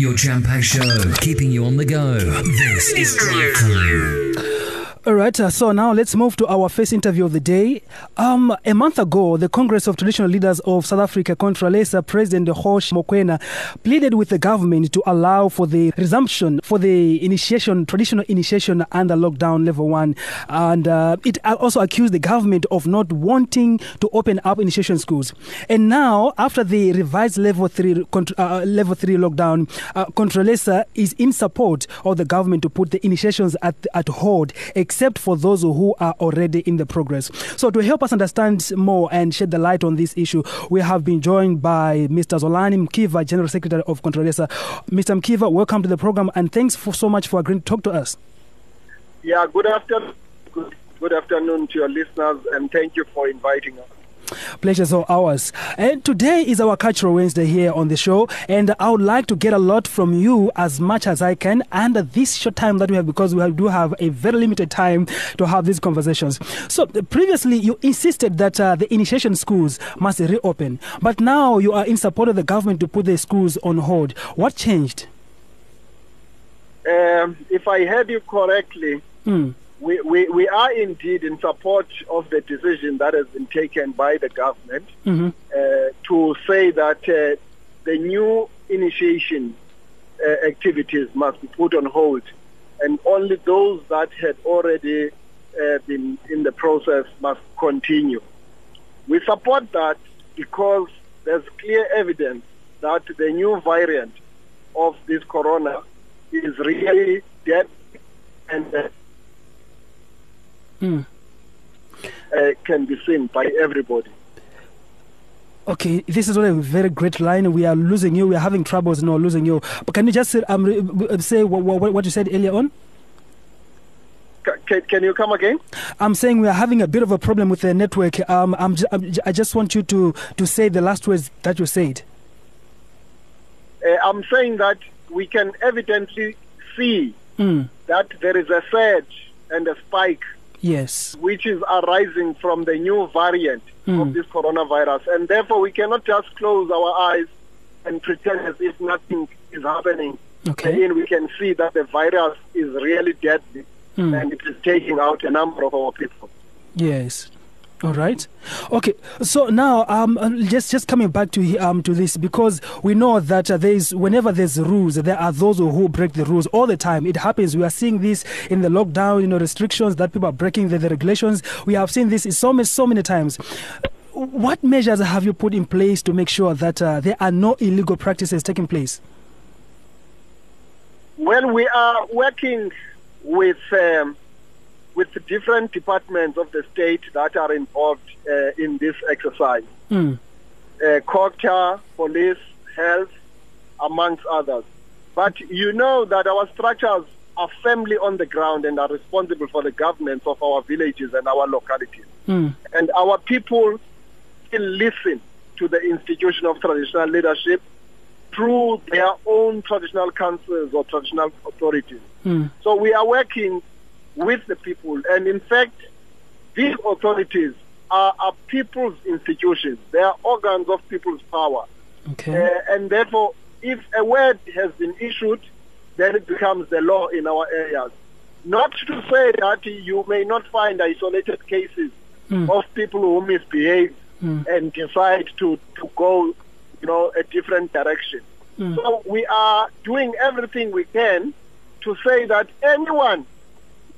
Your jam show, keeping you on the go. This is Drive. All right, uh, so now let's move to our first interview of the day. Um, a month ago, the Congress of Traditional Leaders of South Africa, Contralesa President Hosh Mokoena, pleaded with the government to allow for the resumption for the initiation, traditional initiation under lockdown level one. And uh, it also accused the government of not wanting to open up initiation schools. And now, after the revised level three, uh, level three lockdown, uh, Contralesa is in support of the government to put the initiations at, at hold for those who are already in the progress. So, to help us understand more and shed the light on this issue, we have been joined by Mr. Zolani Mkiva, General Secretary of Contralesa. Mr. Mkiva, welcome to the program and thanks for so much for agreeing to talk to us. Yeah, good afternoon. Good, good afternoon to your listeners and thank you for inviting us. Pleasure's all ours. And today is our Cultural Wednesday here on the show, and I would like to get a lot from you as much as I can under this short time that we have because we do have a very limited time to have these conversations. So, previously, you insisted that uh, the initiation schools must reopen, but now you are in support of the government to put the schools on hold. What changed? Um, if I heard you correctly, mm we, we, we are indeed in support of the decision that has been taken by the government mm-hmm. uh, to say that uh, the new initiation uh, activities must be put on hold and only those that had already uh, been in the process must continue. We support that because there's clear evidence that the new variant of this corona is really dead and uh, mm. uh, can be seen by everybody. Okay, this is a very great line. We are losing you. We are having troubles now losing you. But can you just um, say what, what, what you said earlier on? Can, can, you come again? I'm saying we are having a bit of a problem with the network. Um, I'm, I just want you to, to say the last words that you said. Uh, I'm saying that we can evidently see mm. that there is a surge and a spike Yes. Which is arising from the new variant mm. of this coronavirus. And therefore, we cannot just close our eyes and pretend as if nothing is happening. Okay. Again, we can see that the virus is really deadly mm. and it is taking out a number of our people. Yes. All right. Okay. So now, um, uh, just just coming back to um to this because we know that uh, there is whenever there's rules, there are those who break the rules all the time. It happens. We are seeing this in the lockdown, you know, restrictions that people are breaking the, the regulations. We have seen this so many so many times. What measures have you put in place to make sure that uh, there are no illegal practices taking place? Well, we are working with. Um, with different departments of the state that are involved uh, in this exercise. Mm. Uh, culture, police, health, amongst others. But you know that our structures are firmly on the ground and are responsible for the governance of our villages and our localities. Mm. And our people still listen to the institution of traditional leadership through their own traditional councils or traditional authorities. Mm. So we are working with the people. And in fact, these authorities are, are people's institutions. They are organs of people's power. Okay. Uh, and therefore, if a word has been issued, then it becomes the law in our areas. Not to say that you may not find isolated cases mm. of people who misbehave mm. and decide to, to go, you know, a different direction. Mm. So we are doing everything we can to say that anyone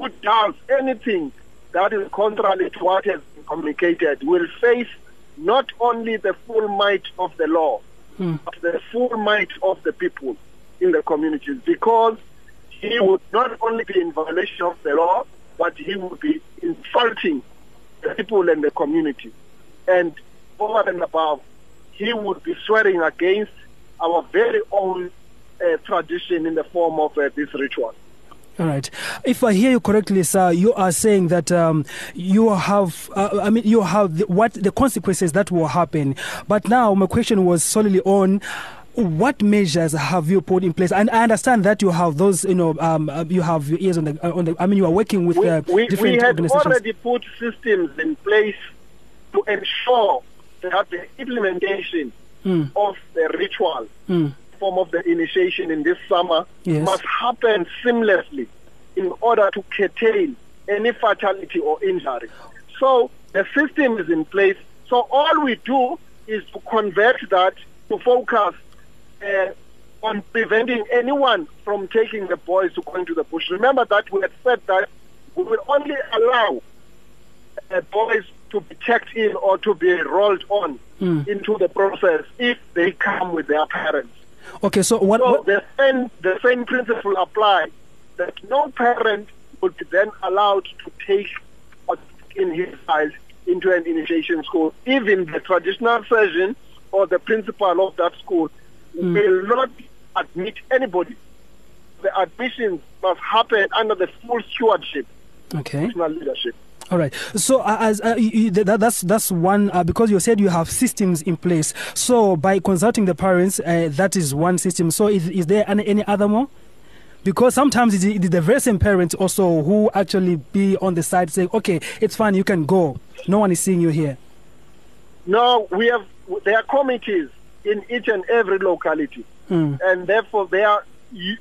who does anything that is contrary to what has been communicated will face not only the full might of the law, mm. but the full might of the people in the communities because he would not only be in violation of the law, but he would be insulting the people and the community. And over and above, he would be swearing against our very own uh, tradition in the form of uh, this ritual. All right. If I hear you correctly, sir, you are saying that um, you have, uh, I mean, you have the, what the consequences that will happen. But now my question was solely on what measures have you put in place? And I understand that you have those, you know, um, uh, you have your ears on the, on the. I mean, you are working with we, uh, we, different we had organizations. already put systems in place to ensure that the implementation mm. of the ritual mm. Form of the initiation in this summer Yes. must happen seamlessly in order to curtail any fatality or injury. So the system is in place. So all we do is to convert that to focus uh, on preventing anyone from taking the boys to go into the bush. Remember that we had said that we will only allow uh, boys to be checked in or to be rolled on Mm. into the process if they come with their parents. Okay, so what? So what the same the same principle applies that no parent would be then allowed to take or in his child into an initiation school. Even the traditional surgeon or the principal of that school hmm. will not admit anybody. The admissions must happen under the full stewardship okay. of national leadership. All right. So uh, as uh, you, that, that's that's one uh, because you said you have systems in place. So by consulting the parents, uh, that is one system. So is, is there any, any other more? Because sometimes it's, it's the very same parents also who actually be on the side saying, "Okay, it's fine, you can go. No one is seeing you here." No, we have there are committees in each and every locality, Mm. and therefore they are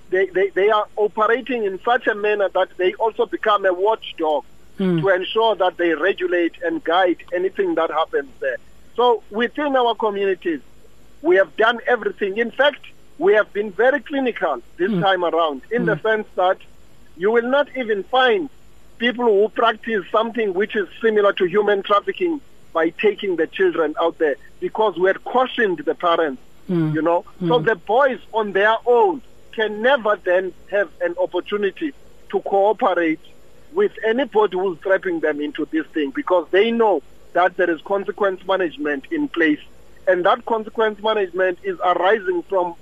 they, they, they are operating in such a manner that they also become a watchdog Mm. to ensure that they regulate and guide anything that happens there. So within our communities, we have done everything. In fact, we have been very clinical this time around in the sense that you will not even find people who practice something which is similar to human trafficking by taking the children out there because we had cautioned the parents, Mm. you know. So the boys on their own can never then have an opportunity to cooperate with anybody who's trapping them into this thing because they know that there is consequence management in place. And that consequence management is arising from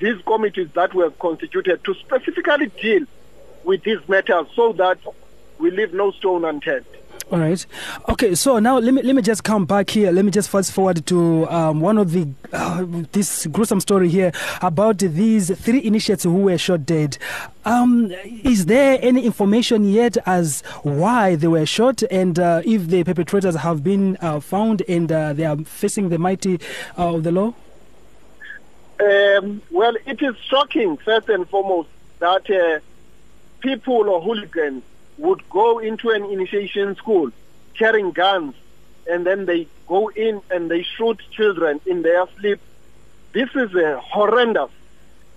these committees that were constituted to specifically deal with these matters so that we leave no stone unturned. All right. Okay. So now let me let me just come back here. Let me just fast forward to um, one of the uh, this gruesome story here about these three initiates who were shot dead. Um, is there any information yet as why they were shot and uh, if the perpetrators have been uh, found and uh, they are facing the mighty uh, of the law? Um, well, it is shocking, first and foremost, that uh, people or hooligans would go into an initiation school carrying guns and then they go in and they shoot children in their sleep. This is a horrendous.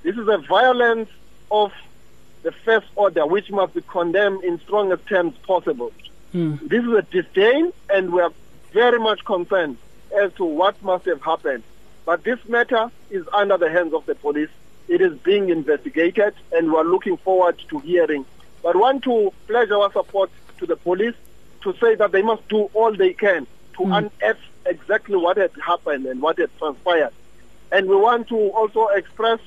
This is a violence of the first order which must be condemned in strongest terms possible. Mm. This is a disdain, and we are very much concerned as to what must have happened. But this matter is under the hands of the police. It is being investigated, and we are looking forward to hearing. But want to pledge our support to the police to say that they must do all they can to unearth exactly what had happened and what had transpired. And we want to also express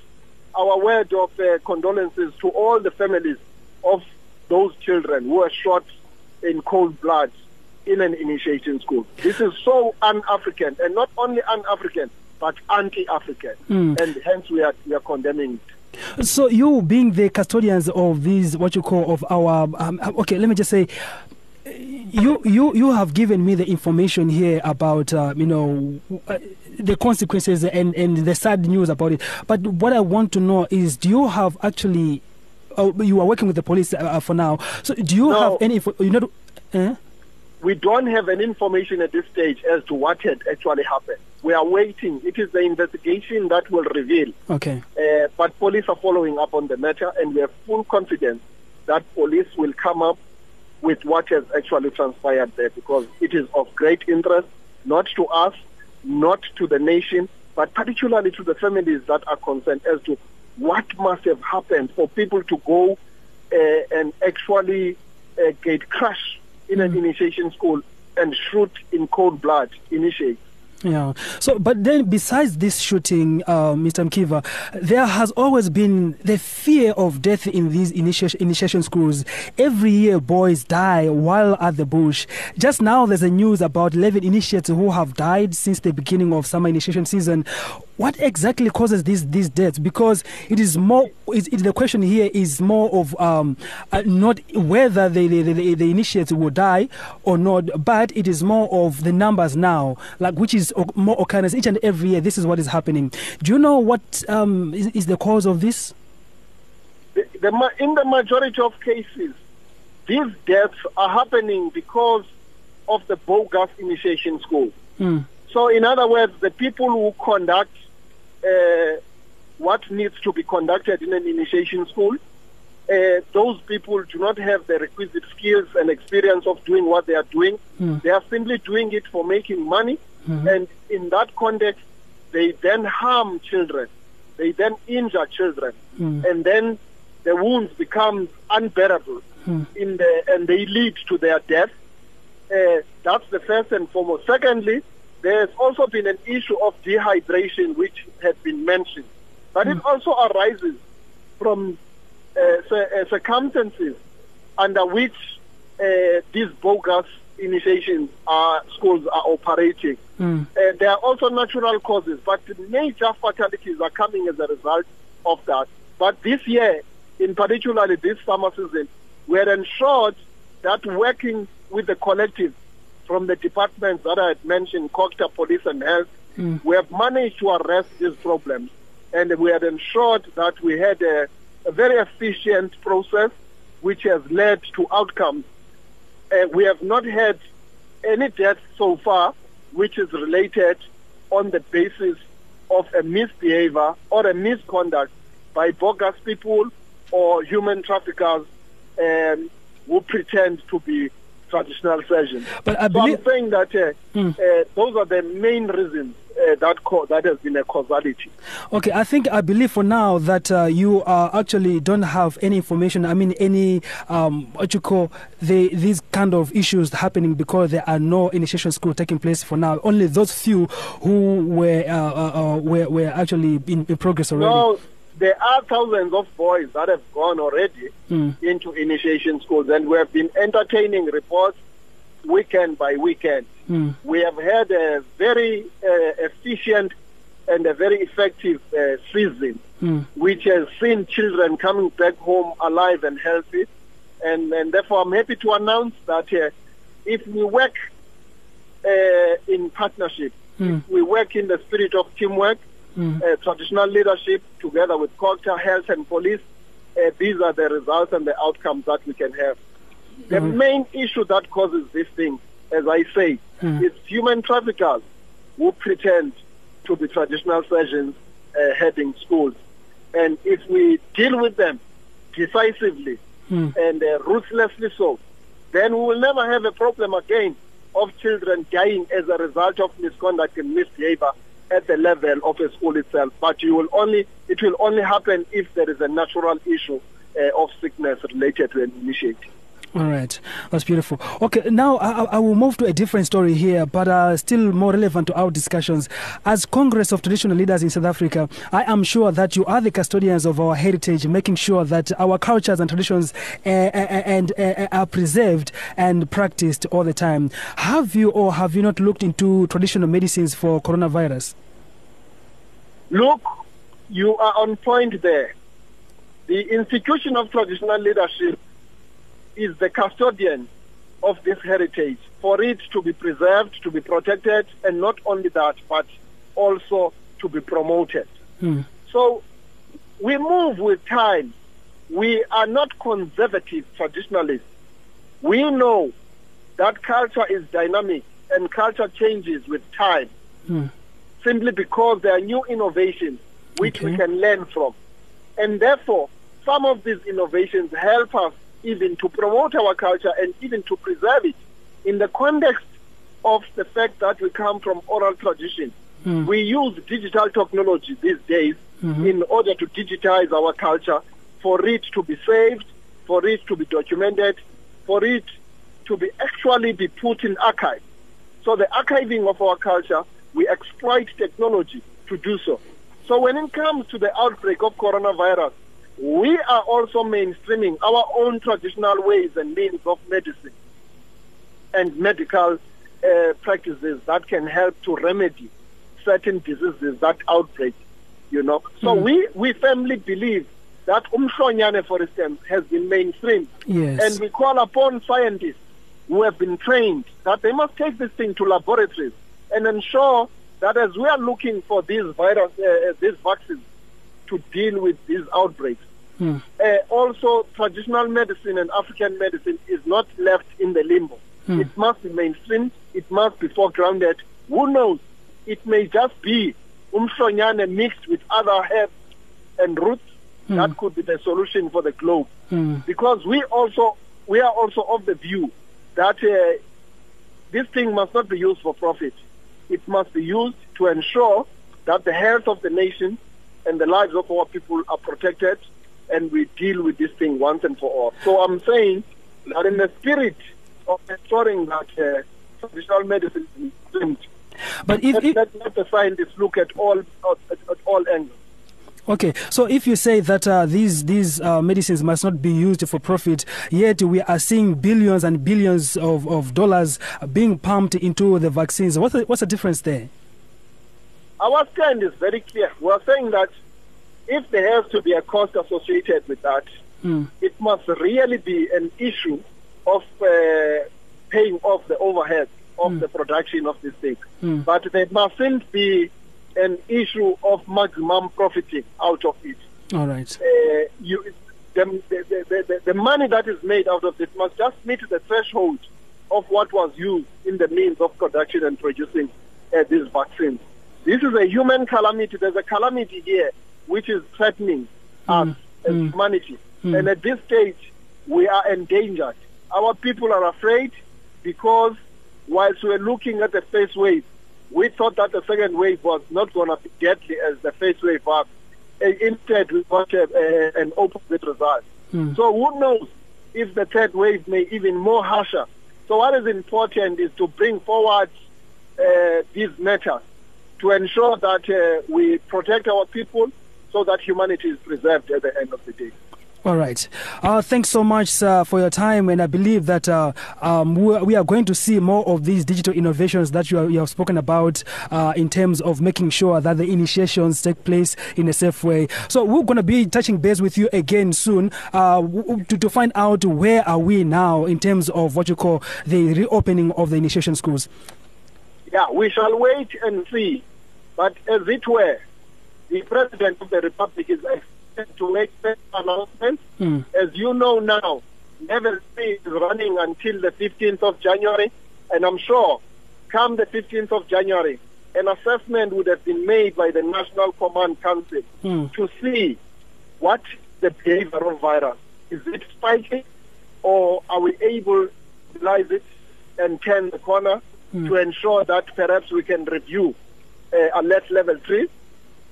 our word of uh, condolences to all the families of those children who were shot in cold blood in an initiation school. This is so un-African, and not only un-African, but anti-African, Mm. and hence we are we are condemning it. So you being the custodians of these, what you call of our, um, okay, let me just say, you you you have given me the information here about uh, you know uh, the consequences and and the sad news about it. But what I want to know is, do you have actually? Oh, you are working with the police uh, for now. So do you No. have any? You know, eh? We don't have any information at this stage as to what had actually happened. We are waiting. It is the investigation that will reveal. okay. Uh, but police are following up on the matter, and we have full confidence that police will come up with what has actually transpired there because it is of great interest, not to us, not to the nation, but particularly to the families that are concerned as to what must have happened for people to go uh, and actually uh, get crushed in an initiation school and shoot in cold blood initiate. Yeah. So, but then besides this shooting, uh, Mr. Mkiva, there has always been the fear of death in these initiation, initiation schools. Every year, boys die while at the bush. Just now, there's a news about 11 initiates who have died since the beginning of summer initiation season. What exactly causes these these deaths? Because it is more. It, it, the question here is more of um, uh, not whether the the, the the initiates will die or not, but it is more of the numbers now, like which is more occurrence each and every year. This is what is happening. Do you know what um, is, is the cause of this? The, the, in the majority of cases, these deaths are happening because of the bogus initiation school. Mm. So, in other words, the people who conduct uh, what needs to be conducted in an initiation school, uh, those people do not have the requisite skills and experience of doing what they are doing. Mm. They are simply doing it for making money. Mm-hmm. And in that context, they then harm children. They then injure children. Mm. And then the wounds become unbearable mm. in the, and they lead to their death. Uh, that's the first and foremost. Secondly, there's also been an issue of dehydration, which has been mentioned. But mm. it also arises from uh, uh, circumstances under which uh, these bogus initiations are, schools are operating. Mm. Uh, there are also natural causes, but major fatalities are coming as a result of that. But this year, in particularly this summer season, we are ensured that working with the collective from the departments that I had mentioned, COGTA, Police and Health, mm. we have managed to arrest these problems. And we had ensured that we had a, a very efficient process which has led to outcomes. Uh, we have not had any deaths so far which is related on the basis of a misbehavior or a misconduct by bogus people or human traffickers um, who pretend to be traditional surgeons. But I so believe I'm saying that uh, Mm. uh, those are the main reasons uh, that co- that has been a causality. Okay, I think I believe for now that uh, you uh, actually don't have any information. I mean, any um, what you call the these kind of issues happening because there are no initiation school taking place for now. Only those few who were uh, uh, uh, were, were actually in, in progress already. No, there are thousands of boys that have gone already Mm. into initiation schools, and we have been entertaining reports weekend by weekend. Mm. We have had a very uh, efficient and a very effective uh, season, Mm. which has seen children coming back home alive and healthy. And, and therefore, I'm happy to announce that uh, if we work uh, in partnership, Mm. we work in the spirit of teamwork, Mm. uh, traditional leadership, together with culture, health, and police, uh, these are the results and the outcomes that we can have. The Mhm. main issue that causes this thing, as I say, Mm. is human traffickers who pretend to be traditional surgeons uh, heading schools. And if we deal with them decisively Mm. and uh, ruthlessly so, then we will never have a problem again of children dying as a result of misconduct and misbehavior at the level of a school itself. But you will only it will only happen if there is a natural issue uh, of sickness related to an initiate. All right, that's beautiful. Okay, now I, I will move to a different story here, but uh, still more relevant to our discussions. As Congress of Traditional Leaders in South Africa, I am sure that you are the custodians of our heritage, making sure that our cultures and traditions uh, and uh, are preserved and practiced all the time. Have you or have you not looked into traditional medicines for coronavirus? Look, you are on point there. The institution of traditional leadership is the custodian of this heritage for it to be preserved, to be protected, and not only that, but also to be promoted. Hmm. So we move with time. We are not conservative traditionalists. We know that culture is dynamic and culture changes with time Hmm. simply because there are new innovations which we can learn from. And therefore, some of these innovations help us even to promote our culture and even to preserve it in the context of the fact that we come from oral tradition. Hmm. We use digital technology these days Mhm. in order to digitize our culture, for it to be saved, for it to be documented, for it to be actually be put in archive. So the archiving of our culture, we exploit technology to do so. So when it comes to the outbreak of coronavirus, we are also mainstreaming our own traditional ways and means of medicine and medical uh, practices that can help to remedy certain diseases that outbreak, you know. So Mm. we, we firmly believe that umhlonyane, for instance, has been mainstreamed. Yes. And we call upon scientists who have been trained that they must take this thing to laboratories and ensure that as we are looking for these virus, uh, these vaccines to deal with these outbreaks, Hmm. uh, also traditional medicine and African medicine is not left in the limbo. Hmm. It must be mainstreamed. It must be foregrounded. Who knows? It may just be umhlonyane mixed with other herbs and roots. That could be the solution for the globe. Hmm. Because we also we are also of the view that uh, this thing must not be used for profit. It must be used to ensure that the health of the nation and the lives of our people are protected and we deal with this thing once and for all. So I'm saying that in the spirit of ensuring that uh, traditional medicine is trimmed, But if, let, if let, let the scientists look at all at, at all angles. okay, so if you say that uh, these these uh, medicines must not be used for profit, yet we are seeing billions and billions of, of dollars being pumped into the vaccines, what's the, what's the difference there? Our stand is very clear. We are saying that if there has to be a cost associated with that, Hmm. it must really be an issue of uh, paying off the overhead of the production of this thing. Mm. But there mustn't be an issue of maximum profiting out of it. All right. Uh, you, the, the, the, the, the money that is made out of it must just meet the threshold of what was used in the means of production and producing uh, these vaccines. This is a human calamity. There's a calamity here which is threatening us as humanity. And at this stage, we are endangered. Our people are afraid because whilst we're looking at the first wave, we thought that the second wave was not going to be deadly as the first wave was. Instead, we got a, a, an opposite result. So who knows if the third wave may even more harsher. So what is important is to bring forward uh, these matters to ensure that uh, we protect our people so that humanity is preserved at the end of the day. All right. Uh, thanks so much, sir, for your time. And I believe that uh, um, we are going to see more of these digital innovations that you, are, you have spoken about uh, in terms of making sure that the initiations take place in a safe way. So we're going to be touching base with you again soon uh, to, to find out where are we now in terms of what you call the reopening of the initiation schools. Yeah, we shall wait and see. But as it were, the President of the Republic is expected to make such announcements. Hmm. As you know now, Level 3 is running until the 15th of January. And I'm sure, come the 15th of January, an assessment would have been made by the National Command Council Hmm. to see what the behavioral virus is it spiking or are we able to realize it and turn the corner to ensure that perhaps we can review uh, alert level 3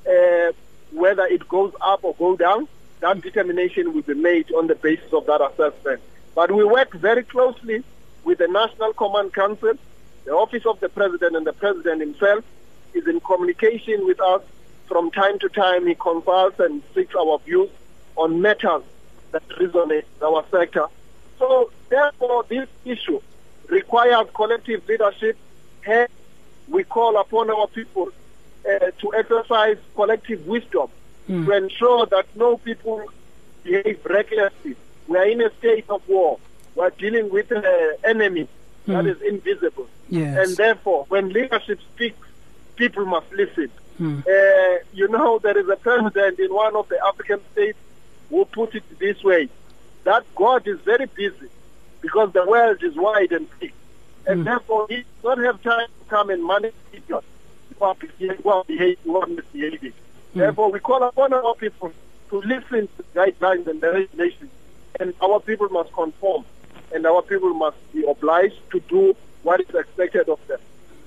uh, whether it goes up or go down that determination will be made on the basis of that assessment but we work very closely with the national command council the office of the president and the president himself is in communication with us from time to time he consults and seeks our views on matters that resonate with our sector. So therefore this issue requires collective leadership. Hence, we call upon our people uh, to exercise collective wisdom to ensure that no people behave recklessly. We are in a state of war. We are dealing with an enemy that is invisible. Yes. And therefore, when leadership speaks, people must listen. Hmm. Uh, you know, there is a president in one of the African states who put it this way, that God is very busy because the world is wide and big. And therefore, he does not have time to come and manage people who are who are behaving, who are misbehaving. Therefore, we call upon our people to listen to the guidelines and the regulations, and our people must conform, and our people must be obliged to do what is expected of them.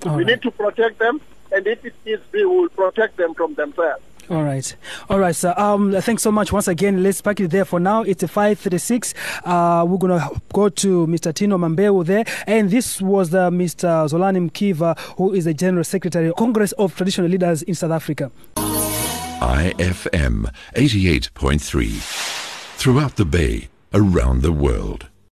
All we right. need to protect them, and if it is, we will protect them from themselves. All right, all right, sir. Um, thanks so much once again. Let's pack it there for now. It's a five thirty-six. Uh, we're gonna go to Mr. Tino Mambeu there, and this was the Mr. Zolani Mkiva, who is the General Secretary, of Congress of Traditional Leaders in South Africa. IFM 88.3. Throughout the bay, around the world.